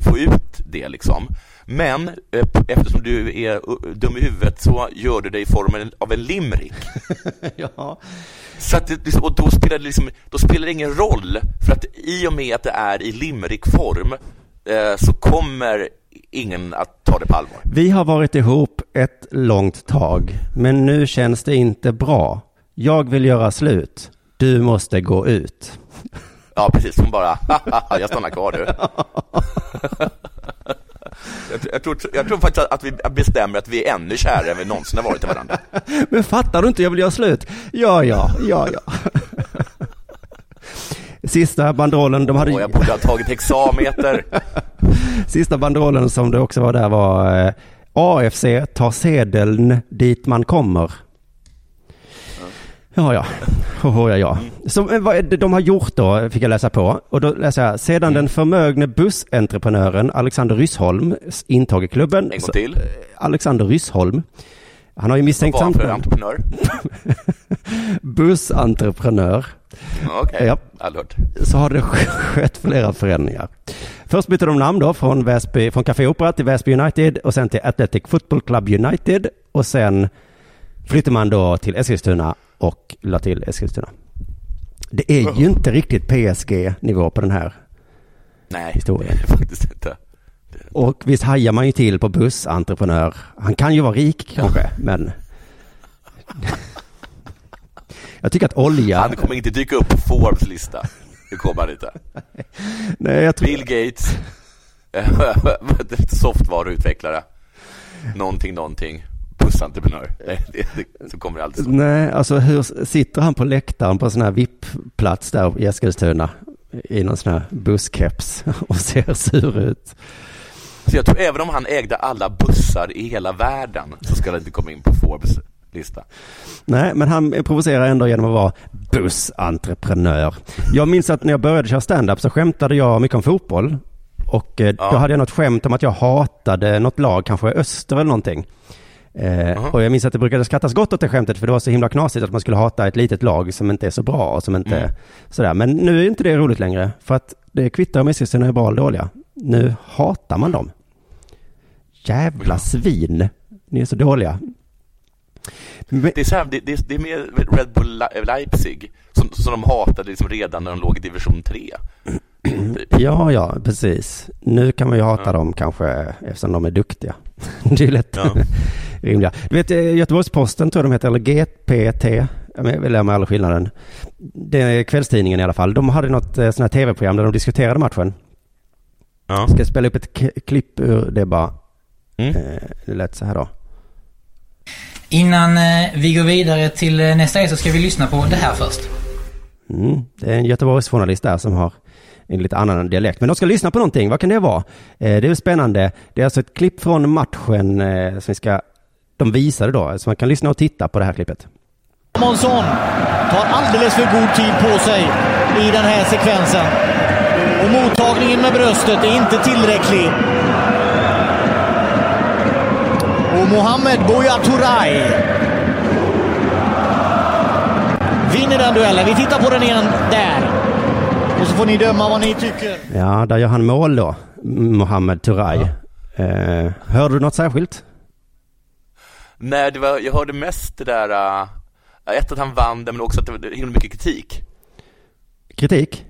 få ut det liksom. Men eh, eftersom du är uh, dum i huvudet så gör du det i formen av en limerick. ja. Så att det, och då spelar, det liksom, då spelar det ingen roll, för att i och med att det är i limerickform eh, så kommer ingen att ta det på allvar. Vi har varit ihop ett långt tag, men nu känns det inte bra. Jag vill göra slut. Du måste gå ut. Ja, precis. Hon bara, "Haha, jag stannar kvar du. jag, tror- jag, tror, faktiskt att vi bestämmer att vi är ännu kärare än vi någonsin har varit till varandra. Men fattar du inte, jag vill göra slut. Ja, ja, ja, ja. Sista banderollen, de hade... Och jag borde ha tagit hexameter. Sista banderollen som det också var där var eh, AFC tar sedeln dit man kommer. Ja, ja. Oh, ja, ja. Så eh, vad de har gjort då, fick jag läsa på. Och då läser jag, sedan den förmögne bussentreprenören Alexander Ryssholm i klubben. En gång till. eh, Alexander Ryssholm. Han har ju misstänkt Vad var för entreprenör? Bussentreprenör. Okej, Ja. aldrig hört. så har det skett flera förändringar. Först bytte de namn då från, Väsby, från Café Opera till Väsby United och sen till Athletic Football Club United och sen flyttade man då till Eskilstuna och la till Eskilstuna. Det är ju inte riktigt PSG-nivå på den här. Nej, Historien. är faktiskt inte. Och visst hajar man ju till på bussentreprenör. Han kan ju vara rik kanske, men... Jag tycker att olja... Han kommer inte dyka upp på Forbes lista. Det kommer han inte. Nej, jag tror... Bill Gates, softvareutvecklare, någonting, någonting, bussentreprenör. Det, så kommer det alltid så. Nej, alltså hur sitter han på läktaren på en sån här VIP-plats där i Eskilstuna i någon sån här busskeps och ser sur ut? Så jag tror även om han ägde alla bussar i hela världen så ska det inte komma in på Forbes lista. Nej, men han provocerar ändå genom att vara bussentreprenör. Jag minns att när jag började köra stand-up så skämtade jag mycket om fotboll. Och eh, Ja. då hade jag något skämt om att jag hatade något lag, kanske Öster eller någonting. Eh. Och jag minns att det brukade skrattas gott åt det skämtet för det var så himla knasigt att man skulle hata ett litet lag som inte är så bra och som inte Mm. sådär. Men nu är inte det roligt längre för att det kvittar om Eskilstuna är bra eller dåliga. Nu hatar man dem. Jävla svin. Ni är så dåliga. Men, Det är, så här, det, det, det är mer Red Bull Le- Leipzig som, som de hatade liksom redan när de låg i division 3. Typ. Ja, ja, precis. Nu kan man ju hata Ja. dem kanske eftersom de är duktiga. Det är lätt Ja. Rimliga. Du vet, eh, Göteborgs-Posten tror jag de heter, eller GPT. Jag lär mig aldrig skillnaden. Det är kvällstidningen i alla fall. De hade något eh, sånt här tv-program där de diskuterade matchen. Ja. Ska jag spela upp ett klipp ur det bara. Mm. Eh, Det lät så här då. Innan vi går vidare till nästa grej så ska vi lyssna på det här först. Mm. Det är en Göteborgsjournalist där som har en lite annan dialekt. Men de ska lyssna på någonting, vad kan det vara? Det är spännande. Det är alltså ett klipp från matchen som vi ska, de visade då, så man kan lyssna och titta på det här klippet. Månsson tar alldeles för god tid på sig i den här sekvensen. Och mottagningen med bröstet är inte tillräcklig. Och Mohamed Buya Turay vinner den duellen. Vi tittar på den igen där. Och så får ni döma vad ni tycker. Ja, där gör han mål då, Mohamed Turay. Eh, hörde du något särskilt? Nej, det var, jag hörde mest det där, uh, ett att han vann det, men också att det var himla mycket kritik. Kritik?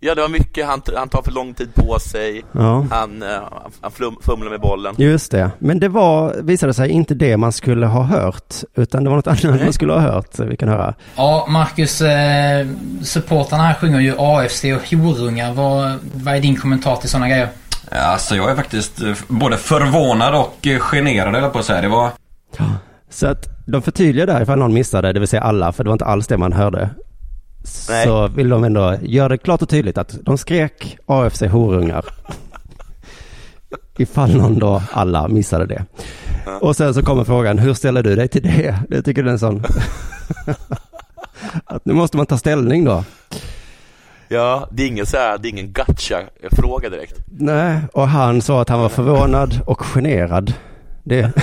Ja, det var mycket, han, han tar för lång tid på sig, Ja. han, uh, han flum, fumlar med bollen. Just det, men det var, visade sig, inte det man skulle ha hört, utan det var något annat man skulle ha hört. Vi kan höra. Ja, Marcus, eh, supportrarna här sjunger ju AFC och horungar. Vad, vad är din kommentar till sådana grejer? Ja, Alltså jag är faktiskt eh, både förvånad och eh, generad eller på att säga. Det var... Så att de förtydligar där ifall någon missade, det vill säga alla, för det var inte alls det man hörde. Nej. Så vill de ändå göra det klart och tydligt att de skrek AFC horungar. ifall någon då, alla missade det. Och sen så kommer frågan, hur ställer du dig till det? Det tycker du är en sån... att nu måste man ta ställning då. Ja, det är ingen så här, det är ingen gotcha-fråga direkt. Nej, och han sa att han var förvånad och generad. Det...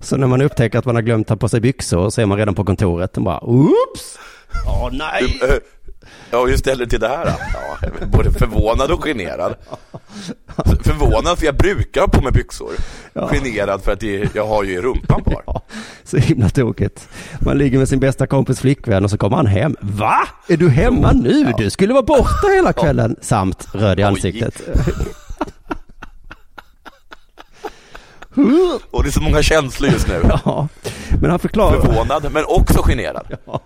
Så när man upptäcker att man har glömt ta på sig byxor så är man redan på kontoret och bara oops! Åh nej! Eh, Ja, hur ställer du till det här? Ja, både förvånad och generad. Förvånad för jag brukar ha på mig byxor. Generad för att jag har ju rumpan kvar. Ja, så himla tokigt. Man ligger med sin bästa kompis flickvän och så kommer han hem. Va? Är du hemma nu? Du skulle vara borta hela kvällen. Samt röd i ansiktet. Och det är så många känslor just nu. Ja, men han förklarar. Förvånad, men också generad. Ja,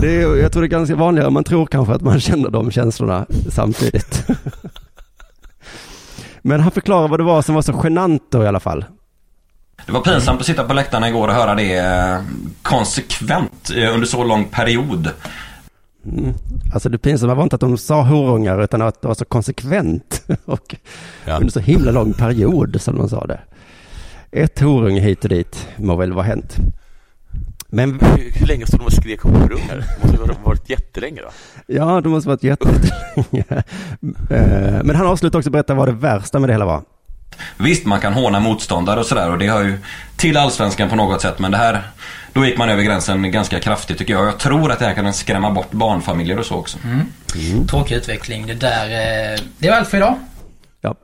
det är, jag tror det är ganska vanligare. Man tror kanske att man känner de känslorna samtidigt. Men han förklarar vad det var som var så genant då i alla fall. Det var pinsamt att sitta på läktarna igår och höra det eh, konsekvent eh, under så lång period. Alltså det pinsamma var inte att de sa horungar utan att det var så konsekvent och Ja. under så himla lång period som de sa det. Ett horunge hit och dit må väl vara hänt. Men Hur, hur länge stod de och skrek horungar? Det måste ha varit jättelänge då. ja, det måste varit jättelänge. Eh, Men han avslutar också berätta vad det värsta med det hela var. Visst, man kan håna motståndare och sådär och det har ju till allsvenskan på något sätt men det här, då gick man över gränsen ganska kraftigt tycker jag. Jag tror att det här kan skrämma bort barnfamiljer och så också. Tråkig utveckling. Det där... Eh, det var allt för idag. Ja,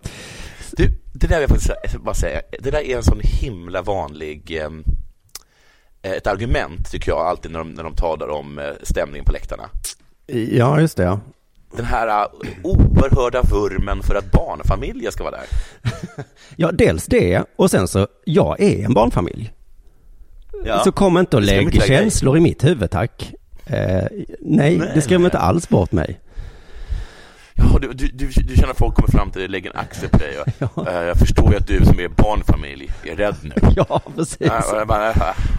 Du, det där vill jag faktiskt bara säga, det där är en sån himla vanlig ehm, eh, ett argument tycker jag alltid när de, när de talar om eh, stämningen på läktarna. ja just det. Den här eh, oerhörda vurmen för att barnfamiljer ska vara där. ja, dels det och sen så, jag är en barnfamilj. Ja. Så kom inte och lägg känslor i mitt huvud tack. Eh, nej, det skrämmer nej. inte alls bort mig. Ja, du, du, du, du känner att folk kommer fram till dig, lägger en axel på dig. Och, eh, jag förstår ju att du som är barnfamilj är rädd nu. Ja, precis. Ja, och jag bara, äh,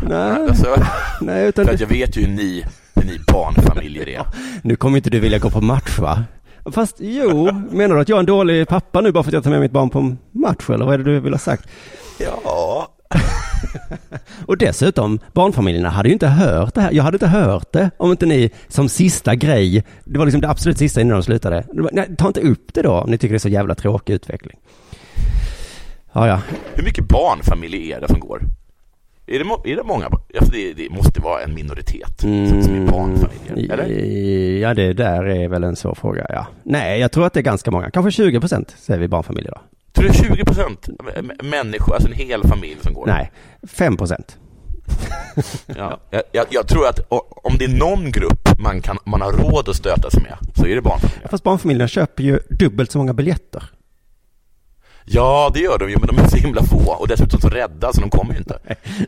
Nej. alltså, Nej, utan för att jag vet ju hur ni, hur ni barnfamiljer är. nu kommer inte du vilja gå på match va? Fast jo, menar du att jag är en dålig pappa nu bara för att jag tar med mitt barn på match eller vad är det du vill ha sagt? Ja, Och dessutom, barnfamiljerna hade ju inte hört det här. Jag hade inte hört det om inte ni som sista grej, det var liksom det absolut sista innan de slutade. Var, Nej, ta inte upp det då om ni tycker det är så jävla tråkig utveckling. Ja, ja. hur mycket barnfamiljer är det som går? Är det, är det många? Alltså det, det måste vara en minoritet som, som är barnfamiljer, eller? Mm, Ja, det där är väl en svår fråga, ja. Nej, jag tror att det är ganska många. Kanske 20 procent säger vi barnfamiljer då. Tror du 20 procent människor, alltså en hel familj som går? Nej, 5 procent. Ja. Jag, jag, tror att om det är någon grupp man, kan, man har råd att stöta sig med, så är det barnfamiljer. Fast barnfamiljerna köper ju dubbelt så många biljetter. Ja, det gör de ju, men de är så himla få och dessutom så rädda så de kommer ju inte.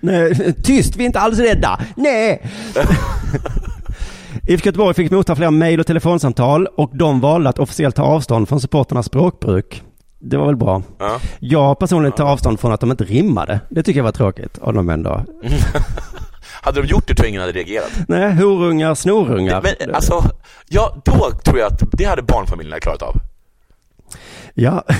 Nej, tyst, vi är inte alls rädda. Nej! IFK Göteborg fick motta flera mejl och telefonsamtal och de valde att officiellt ta avstånd från supporternas språkbruk. Det var väl bra. Ja. Jag personligen tar avstånd från att de inte rimmade. Det tycker jag var tråkigt av dem ändå. Hade de gjort det tror jag ingen hade reagerat. Nej, horungar, snorungar. Men alltså, ja, då tror jag att det hade barnfamiljerna klarat av. Ja.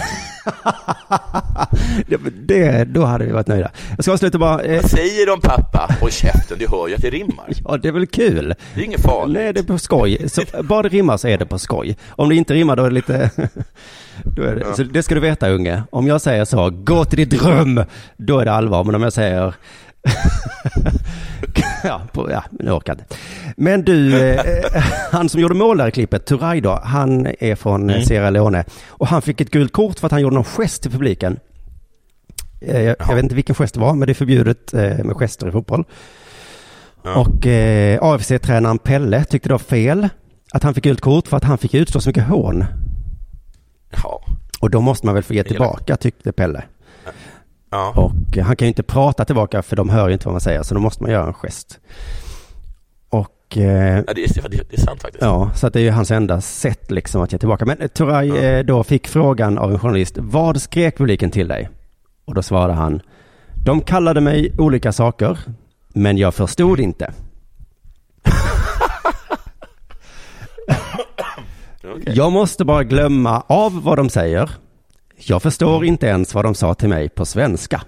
det, då hade vi varit nöjda. Jag ska avsluta bara. Eh, Vad säger de pappa? Håll käften, du hör ju att det rimmar. ja, det är väl kul. Det är inget farligt. Nej, det är på skoj. Så, bara det rimmar så är det på skoj. Om det inte rimmar då är det lite... då är det, Så det ska du veta unge. Om jag säger så, gå till ditt rum, då är det allvar. Men om jag säger... ja, på, ja, nu inte. Men du, eh, han som gjorde mål där i klippet, Turay då, han är från mm. Sierra Leone. Och han fick ett gult kort för att han gjorde någon gest till publiken. Eh, jag, jag vet inte vilken gest det var, men det är förbjudet eh, med gester i fotboll. Ja. Och eh, AFC-tränaren Pelle tyckte det var fel att han fick gult kort för att han fick utstå så mycket hån. Ja. Och då måste man väl få ge tillbaka, tyckte Pelle. Ja. Och eh, han kan ju inte prata tillbaka för de hör ju inte vad man säger, så då måste man göra en gest. Och eh, Ja, det, är, det, är sant faktiskt. ja, så att det är ju hans enda sätt liksom att ge tillbaka. Men eh, Turay Ja. eh, då fick frågan av en journalist, vad skrek publiken till dig? Och då svarade han, de kallade mig olika saker, men jag förstod inte. Okej. Jag måste bara glömma av vad de säger. Jag förstår inte ens vad de sa till mig på svenska.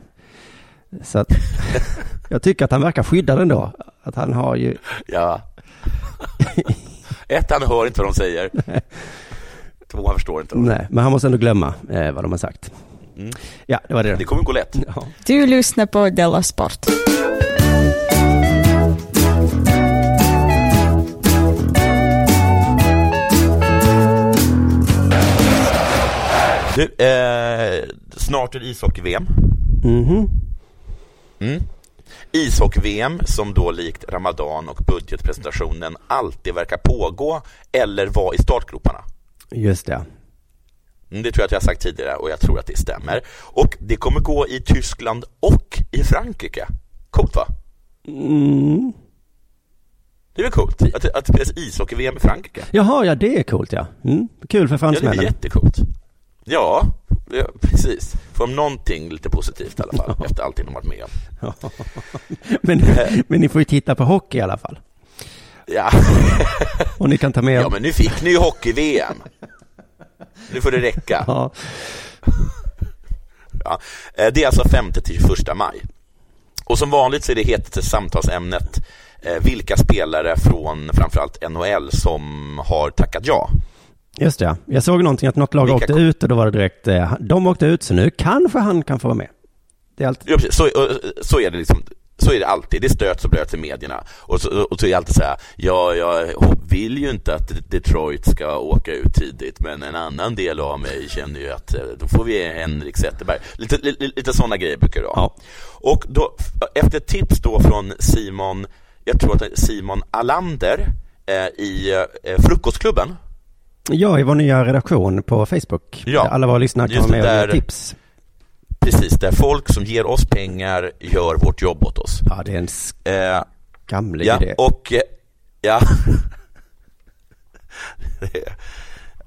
Så att jag tycker att han verkar skyddad ändå. Att han har ju, Ja. Ett, han hör inte vad de säger. Två, han förstår inte. nej, men han måste ändå glömma eh, vad de har sagt. Mm. Ja, det var det. Det kommer gå lätt. Ja. Du lyssnar på Della Sport. Du, eh, snart är det ishockey-VM. Mhm. Mm. Ishockey-VM som då likt Ramadan och budgetpresentationen alltid verkar pågå eller vara i startgroparna. Just det. Mm, Det tror jag att jag har sagt tidigare och jag tror att det stämmer. Och det kommer gå i Tyskland och i Frankrike. Coolt va? Mm. Det är väl coolt att, att det spelas ishockey-VM i Frankrike? Jaha, ja det är coolt ja. Mm. Kul för Ja, det är fransmännen. jättecoolt. Ja, ja, precis. Får de någonting lite positivt i alla fall efter allting de varit med om. men, men ni får ju titta på hockey i alla fall. Ja. Och ni kan ta med... ja, men nu fick ni ju hockey-VM. Nu får det räcka. Ja. Ja, eh, det är alltså 5 till 21 maj. Och som vanligt så är det hetaste samtalsämnet eh, vilka spelare från framförallt NHL som har tackat ja. Just det, ja. jag såg någonting att något lag Vilka åkte kom- ut och då var det direkt, eh, de åkte ut så nu kanske han kan få vara med. Det är alltid, Ja, precis. Så, och, så är det liksom. Så är det alltid. Det stöts och blöts i medierna. Och så, och så är det alltid så här, ja, jag vill ju inte att Detroit ska åka ut tidigt, men en annan del av mig känner ju att eh, då får vi Henrik Zetterberg. Lite, lite, lite sådana grejer brukar det vara. Ja. Och då, efter tips då från Simon, jag tror att Simon Alander eh, i eh, Frukostklubben. Ja, i vår nya redaktion på Facebook. Ja. Alla våra lyssnare kan vara med och ge tips. Precis, där folk som ger oss pengar gör vårt jobb åt oss. Ja, det är en Eh, skamlig Ja, idé. och eh, ja. Det är-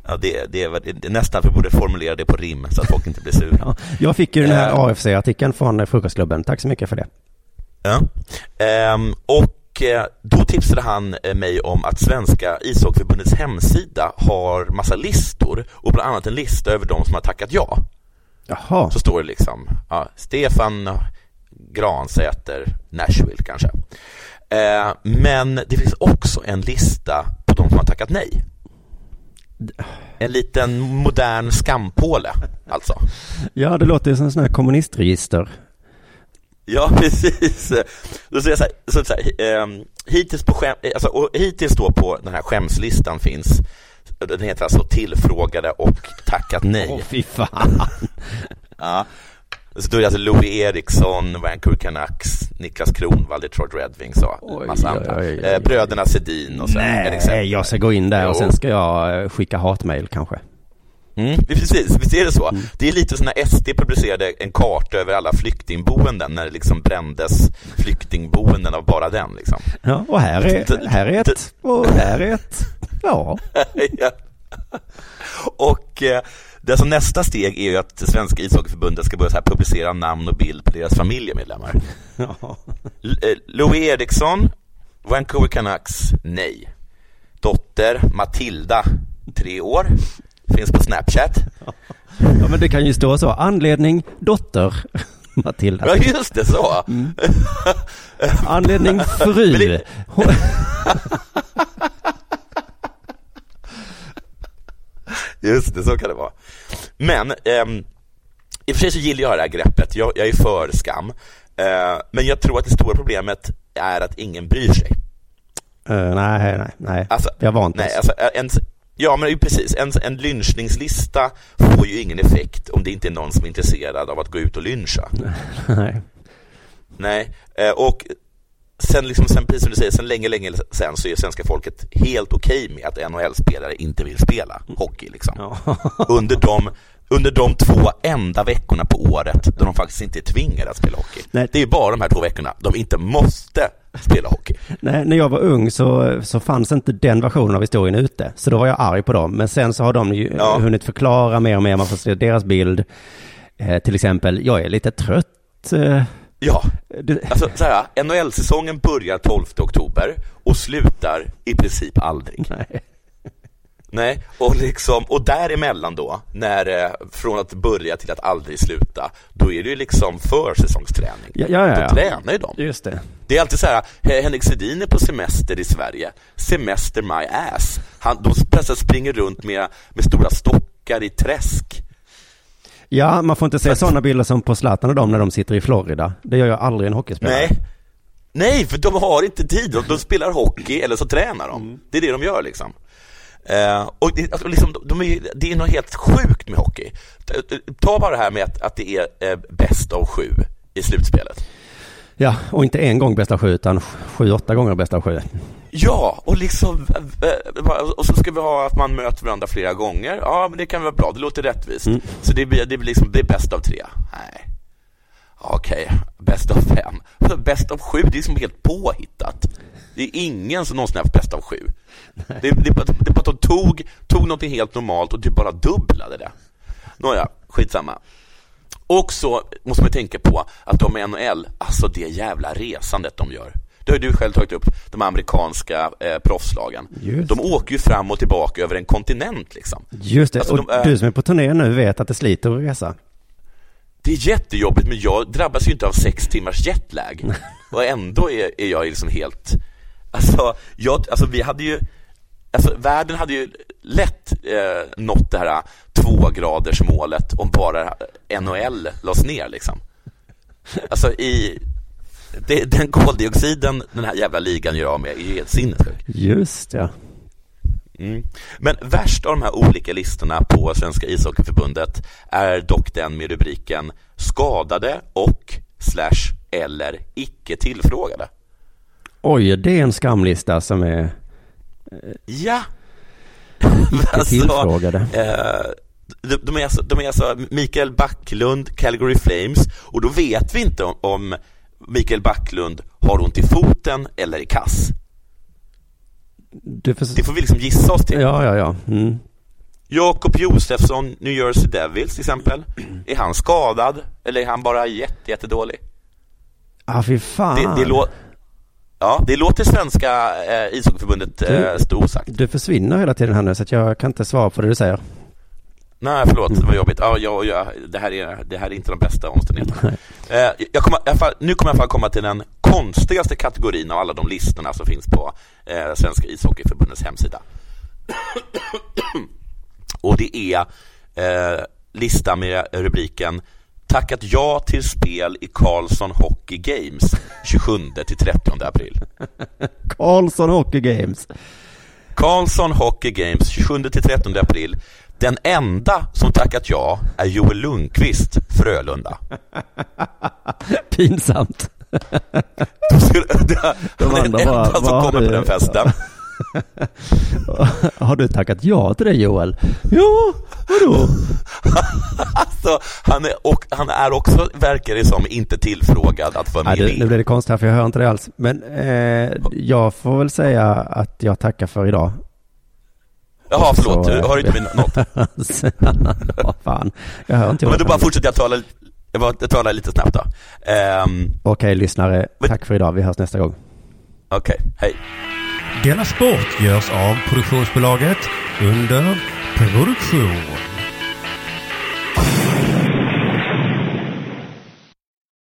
ja, det, det, det nästan för vi borde formulera det på rim så att folk inte blir sura. Ja, jag fick ju den här Eh. AFC-artikeln från eh, Frukostklubben. Tack så mycket för det. Ja. Ehm, och eh, då tipsade han eh, mig om att Svenska ishockeyförbundets hemsida har massa listor och bland annat en lista över de som har tackat ja. Jaha, Så står det liksom ja, Stefan Gransäter, Nashville kanske. Eh, men det finns också en lista på de som har tackat nej. En liten modern skampåle, alltså. ja det låter som en sån här kommunistregister. Ja, precis. Då säger jag så här, så, så här ehm, hittills, på skäm, alltså, och hittills då på den här skämslistan finns, den heter alltså tillfrågade och tackat nej. Åh fy fan. Ja. Så då är det alltså Louis Eriksson, Vancouver Canucks, Niklas Kronwall, Detroit Red Wings och Oj, massa oj, andra. oj, oj, oj. Eh, Bröderna Sedin och så. Nej, jag ska gå in där och sen ska jag eh, skicka hatmejl kanske. Mm, precis, visst är det så? Det är lite som när SD publicerade en karta över alla flyktingboenden när det liksom brändes flyktingboenden av bara den liksom. Ja, och här är, här är ett, och här är ett. Ja, ja. Och eh, det alltså nästa steg är ju att det Svenska ishockeyförbundet ska börja så här publicera namn och bild på deras familjemedlemmar. Ja. Eh, Louis Eriksson, Vancouver Canucks, nej. Dotter Matilda, tre år, finns på Snapchat. ja, men det kan ju stå så. Anledning dotter Matilda. Ja, just det, så. Anledning Men fru. det- Just det, så kan det vara. Men, ehm, i och för sig så gillar jag det här greppet. Jag, jag är för skam. Eh, men jag tror att det stora problemet är att ingen bryr sig. Eh, nej, nej, nej. Alltså, Vi har vant nej, alltså, en, ja, men precis. En, en lynchningslista får ju ingen effekt om det inte är någon som är intresserad av att gå ut och lyncha. nej. Nej, eh, och sen, liksom, sen, precis som du säger, sen länge, länge sen så är svenska folket helt okej med att NHL-spelare inte vill spela hockey. Liksom. Ja. Under, de, under de två enda veckorna på året då de faktiskt inte är tvingade att spela hockey. Nej. Det är bara de här två veckorna de inte måste spela hockey. Nej, när jag var ung så, så fanns inte den versionen av historien ute. Så då var jag arg på dem. Men sen så har de ju Ja. hunnit förklara mer och mer. Man får se deras bild. Eh, till exempel, jag är lite trött. Eh, Ja, det, alltså så här, NHL-säsongen börjar 12 oktober och slutar i princip aldrig. nej. Nej, och liksom, och däremellan då, när, eh, från att börja till att aldrig sluta, då är det ju liksom försäsongsträning. Ja, ja, ja, Då tränar ju de. Just det. Det är alltid så här, "He- Henrik Sedin är på semester i Sverige, semester my ass. Han, de plötsligt springer runt med, med stora stockar i träsk. Ja, man får inte se sådana bilder som på Zlatan och dem när de sitter i Florida. Det gör jag aldrig en hockeyspelare. Nej. Nej, för de har inte tid. De, de spelar hockey eller så tränar de. Mm. Det är det de gör liksom. Eh, och det, alltså, liksom, de är, det är något helt sjukt med hockey. Ta- bara det här med att, att det är eh, bäst av sju i slutspelet. Ja, och inte en gång bästa sju, utan sju, åtta gånger bästa sju. Ja, och liksom, eh, eh, och så ska vi ha att man möter varandra flera gånger. Ja, men det kan vara bra, det låter rättvist. Mm. Så det blir, det blir liksom, det är bäst av tre. Nej. Okej, bäst av fem. Bäst av sju, det är liksom helt påhittat. Det är ingen som någonsin haft bäst av sju. Det, det, det är bara att de tog, tog något helt normalt och typ bara dubblade det. Nåja, skitsamma. Och så måste man tänka på att de i NHL, alltså det jävla resandet de gör. Det har ju du själv tagit upp, de amerikanska eh, proffslagen. Just De åker ju fram och tillbaka över en kontinent liksom. Just det, Alltså, och de du som är på turné nu vet att det sliter att resa. Det är jättejobbigt men jag drabbas ju inte av sex timmars jetlag. Och ändå är, är jag liksom helt, alltså, jag, alltså vi hade ju, alltså världen hade ju lätt eh, nått det här tvågradersmålet om bara NHL lades ner liksom. Alltså i, det, den koldioxiden den här jävla ligan gör av med är ju helt sinnessjuk. Just ja. Mm. Men värst av de här olika listorna på Svenska ishockeyförbundet är dock den med rubriken skadade och slash eller icke tillfrågade. Oj, det är en skamlista som är Ja, icke tillfrågade. eh, de, de, är alltså, de är alltså Mikael Backlund, Calgary Flames och då vet vi inte om, om Mikael Backlund har ont i foten eller i kass. Får... Det får vi liksom gissa oss till. Ja, ja, ja. Mm. Jakob Josefsson, New Jersey Devils till exempel. Är han skadad eller är han bara jätte, jättedålig? Ah, fy fan. Det, det, lå- ja, det låter svenska eh, ishockeyförbundet eh, stå osagt. Du försvinner hela tiden här nu så att jag kan inte svara på det du säger. Nej, förlåt, det var jobbigt. Ja, ja, ja, det, här är, det här är inte de bästa omständigheterna. Eh, jag kommer, fall, nu kommer jag i alla fall komma till den konstigaste kategorin av alla de listorna som finns på eh, Svenska ishockeyförbundets hemsida. Och det är eh, lista med rubriken Tackat ja till spel i Karlsson Hockey Games 27 till 30 april. Karlsson Hockey Games. Karlsson Hockey Games 27 till 30 april. Den enda som tackat ja är Joel Lundqvist, Frölunda. Pinsamt. Då skulle, han är den andra bara, enda som kommer på den festen. Har du tackat ja till det Joel? Ja, vadå? Alltså, han, är, och han är också, verkar det som, inte tillfrågad att vara Nej, med nu blir det konstigt här för jag hör inte det alls. Men eh, jag får väl säga att jag tackar för idag. Jaha, förlåt. Så, Hör inte vi något? ja, fan. Jag hör inte Men då bara fortsätter jag tala, jag bara- jag talar lite snabbt då. Ehm, Okej, lyssnare. Men- Tack för idag. Vi hörs nästa gång. Okej, hej. Della Sport görs av produktionsbolaget under produktion.